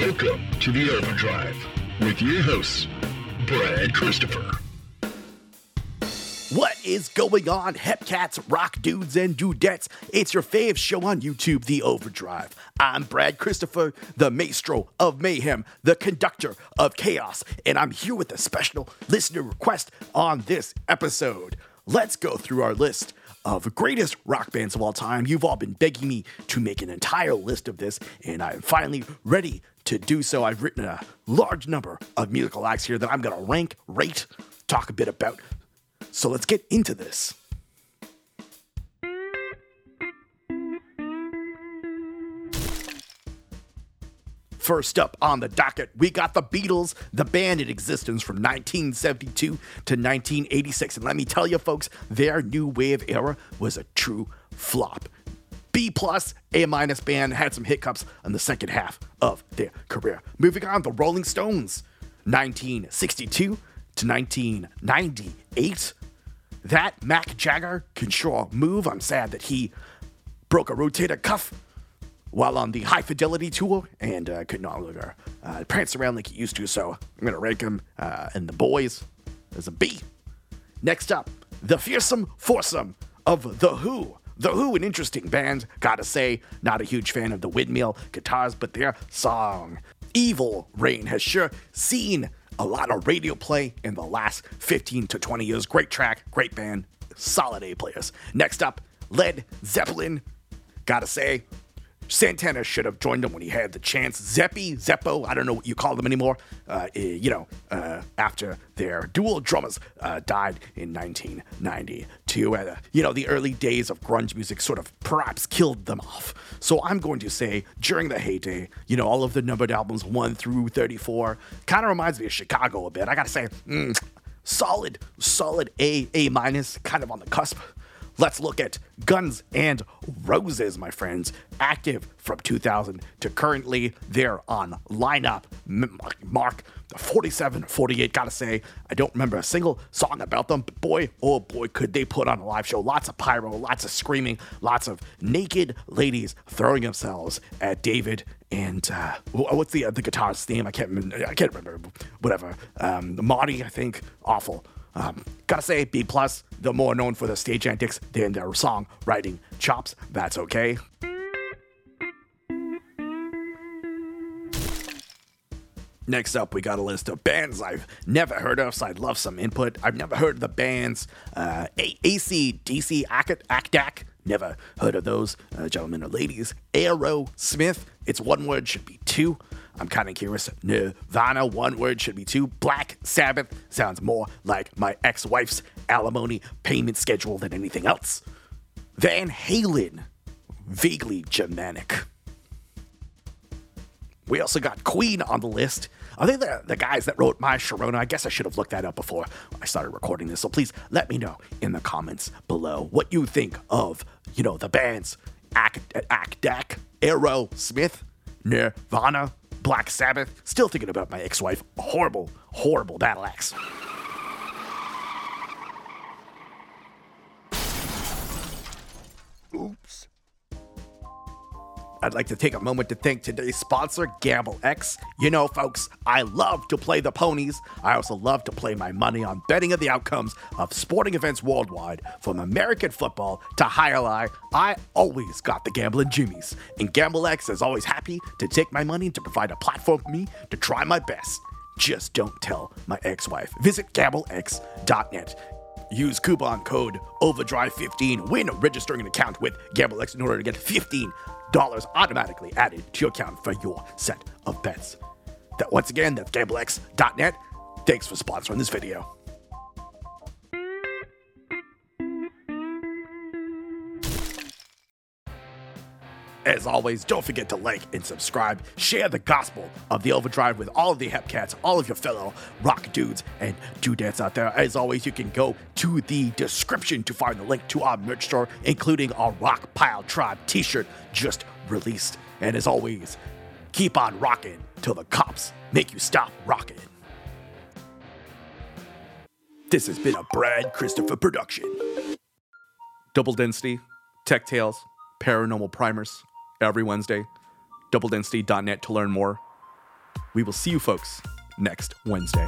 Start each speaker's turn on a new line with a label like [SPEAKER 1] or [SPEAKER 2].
[SPEAKER 1] Welcome to the Overdrive with your hosts, Brad Christopher.
[SPEAKER 2] What is going on, Hepcats, rock dudes, and dudettes? It's your fave show on YouTube, The Overdrive. I'm Brad Christopher, the maestro of mayhem, the conductor of chaos, and I'm here with a special listener request on this episode. Let's go through our list of greatest rock bands of all time. You've all been begging me to make an entire list of this, and I'm finally ready to do so. I've written a large number of musical acts here that I'm going to rank, rate, talk a bit about. So let's get into this. First up on the docket, we got the Beatles, the band in existence from 1972 to 1986. And let me tell you, folks, their new wave era was a true flop. B plus, A minus band had some hiccups in the second half of their career. Moving on, the Rolling Stones, 1962 to 1998. That Mac Jagger can sure move. I'm sad that he broke a rotator cuff while on the High Fidelity tour and uh, could no longer uh, prance around like he used to. So I'm to rank him uh, and the boys as a B. Next up, the fearsome foursome of The Who. The Who, an interesting band, gotta say, not a huge fan of the windmill guitars, but their song, Evil Rain, has sure seen a lot of radio play in the last 15 to 20 years. Great track, great band, solid A players. Next up, Led Zeppelin. Gotta say, Santana should have joined them when he had the chance. Zeppi, Zeppo, I don't know what you call them anymore. Uh, eh, you know, uh, after their dual drummers uh, died in 1992. Uh, you know, the early days of grunge music sort of perhaps killed them off. So I'm going to say during the heyday, you know, all of the numbered albums 1 through 34 kind of reminds me of Chicago a bit. I gotta say, mm, solid, solid A, A minus, kind of on the cusp. Let's look at Guns and Roses, my friends. Active from 2000 to currently, they're on lineup mark 47, 48. Gotta say, I don't remember a single song about them, but boy, oh boy, could they put on a live show. Lots of pyro, lots of screaming, lots of naked ladies throwing themselves at David and uh, what's the uh, the guitar's theme? I can't I can't remember. Whatever. Um, Marty, I think. Awful. Um, gotta say, B plus. They're more known for their stage antics than their song writing chops. That's okay. Next up, we got a list of bands I've never heard of, so I'd love some input. I've never heard of the bands uh, AC, DC, Akdak. Never heard of those uh, gentlemen or ladies. Aerosmith. It's one word, should be two. I'm kind of curious. Nirvana, one word should be two. Black Sabbath sounds more like my ex wife's alimony payment schedule than anything else. Van Halen, vaguely Germanic. We also got Queen on the list. Are they the, the guys that wrote My Sharona? I guess I should have looked that up before I started recording this. So please let me know in the comments below what you think of, you know, the bands Akdak, Aerosmith, Nirvana, Black Sabbath. Still thinking about my ex wife. Horrible, horrible battle axe. Oops. I'd like to take a moment to thank today's sponsor, GambleX. You know, folks, I love to play the ponies. I also love to play my money on betting of the outcomes of sporting events worldwide, from American football to high I always got the gambling jimmies. And GambleX is always happy to take my money and to provide a platform for me to try my best. Just don't tell my ex wife. Visit gamblex.net. Use coupon code OVERDRIVE15 when registering an account with GambleX in order to get 15 dollars automatically added to your account for your set of bets. That once again, that's gamblex.net. Thanks for sponsoring this video. As always, don't forget to like and subscribe. Share the gospel of the Overdrive with all of the Hepcats, all of your fellow rock dudes and dudettes out there. As always, you can go to the description to find the link to our merch store, including our Rock Pile Tribe t shirt just released. And as always, keep on rocking till the cops make you stop rocking. This has been a Brad Christopher production. Double Density, Tech Tales, Paranormal Primers, every Wednesday. DoubleDensity.net to learn more. We will see you folks next Wednesday.